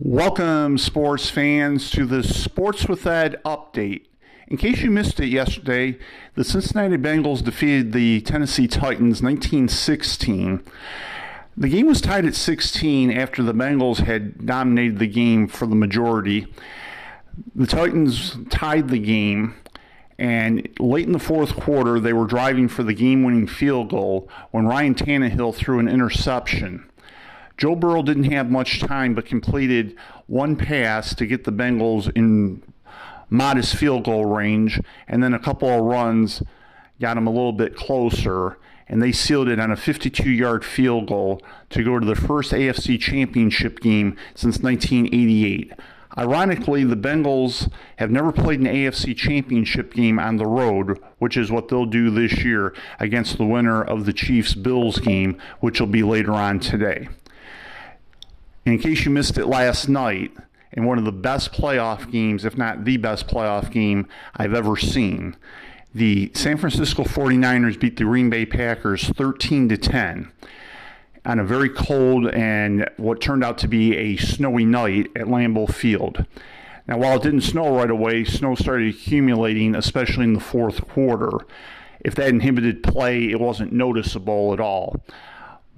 Welcome, sports fans, to the Sports with Ed update. In case you missed it yesterday, the Cincinnati Bengals defeated the Tennessee Titans 1916. The game was tied at 16 after the Bengals had dominated the game for the majority. The Titans tied the game, and late in the fourth quarter, they were driving for the game winning field goal when Ryan Tannehill threw an interception. Joe Burrow didn't have much time, but completed one pass to get the Bengals in modest field goal range, and then a couple of runs got them a little bit closer, and they sealed it on a 52 yard field goal to go to the first AFC championship game since 1988. Ironically, the Bengals have never played an AFC championship game on the road, which is what they'll do this year against the winner of the Chiefs Bills game, which will be later on today in case you missed it last night, in one of the best playoff games, if not the best playoff game I've ever seen, the San Francisco 49ers beat the Green Bay Packers 13 to 10 on a very cold and what turned out to be a snowy night at Lambeau Field. Now, while it didn't snow right away, snow started accumulating, especially in the fourth quarter. If that inhibited play, it wasn't noticeable at all.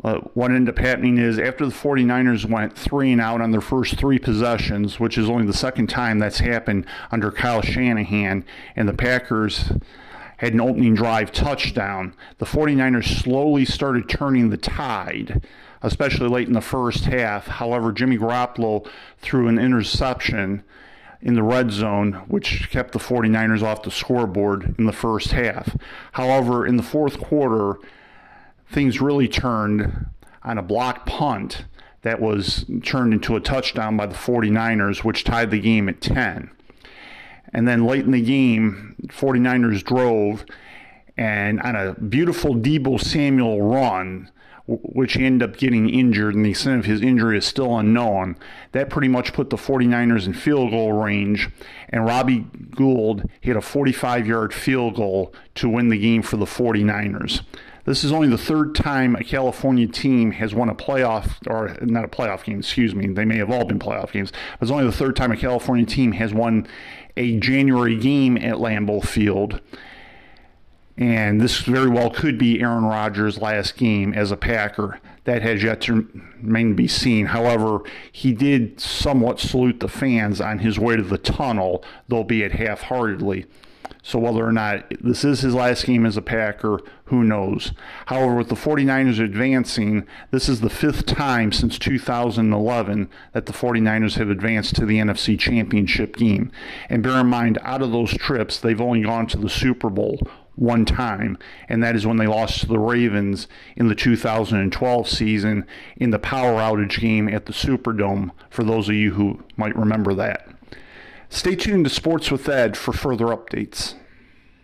Uh, what ended up happening is after the 49ers went three and out on their first three possessions, which is only the second time that's happened under Kyle Shanahan, and the Packers had an opening drive touchdown, the 49ers slowly started turning the tide, especially late in the first half. However, Jimmy Garoppolo threw an interception in the red zone, which kept the 49ers off the scoreboard in the first half. However, in the fourth quarter, things really turned on a block punt that was turned into a touchdown by the 49ers, which tied the game at 10. And then late in the game, 49ers drove, and on a beautiful Deebo Samuel run, which he ended up getting injured, and the extent of his injury is still unknown. That pretty much put the 49ers in field goal range, and Robbie Gould hit a 45 yard field goal to win the game for the 49ers. This is only the third time a California team has won a playoff, or not a playoff game, excuse me. They may have all been playoff games. But it's only the third time a California team has won a January game at Lambeau Field. And this very well could be Aaron Rodgers' last game as a Packer. That has yet to remain to be seen. However, he did somewhat salute the fans on his way to the tunnel, though be it half heartedly. So whether or not this is his last game as a Packer, who knows? However, with the 49ers advancing, this is the fifth time since 2011 that the 49ers have advanced to the NFC Championship game. And bear in mind, out of those trips, they've only gone to the Super Bowl one time, and that is when they lost to the Ravens in the 2012 season in the power outage game at the Superdome, for those of you who might remember that. Stay tuned to Sports with Ed for further updates.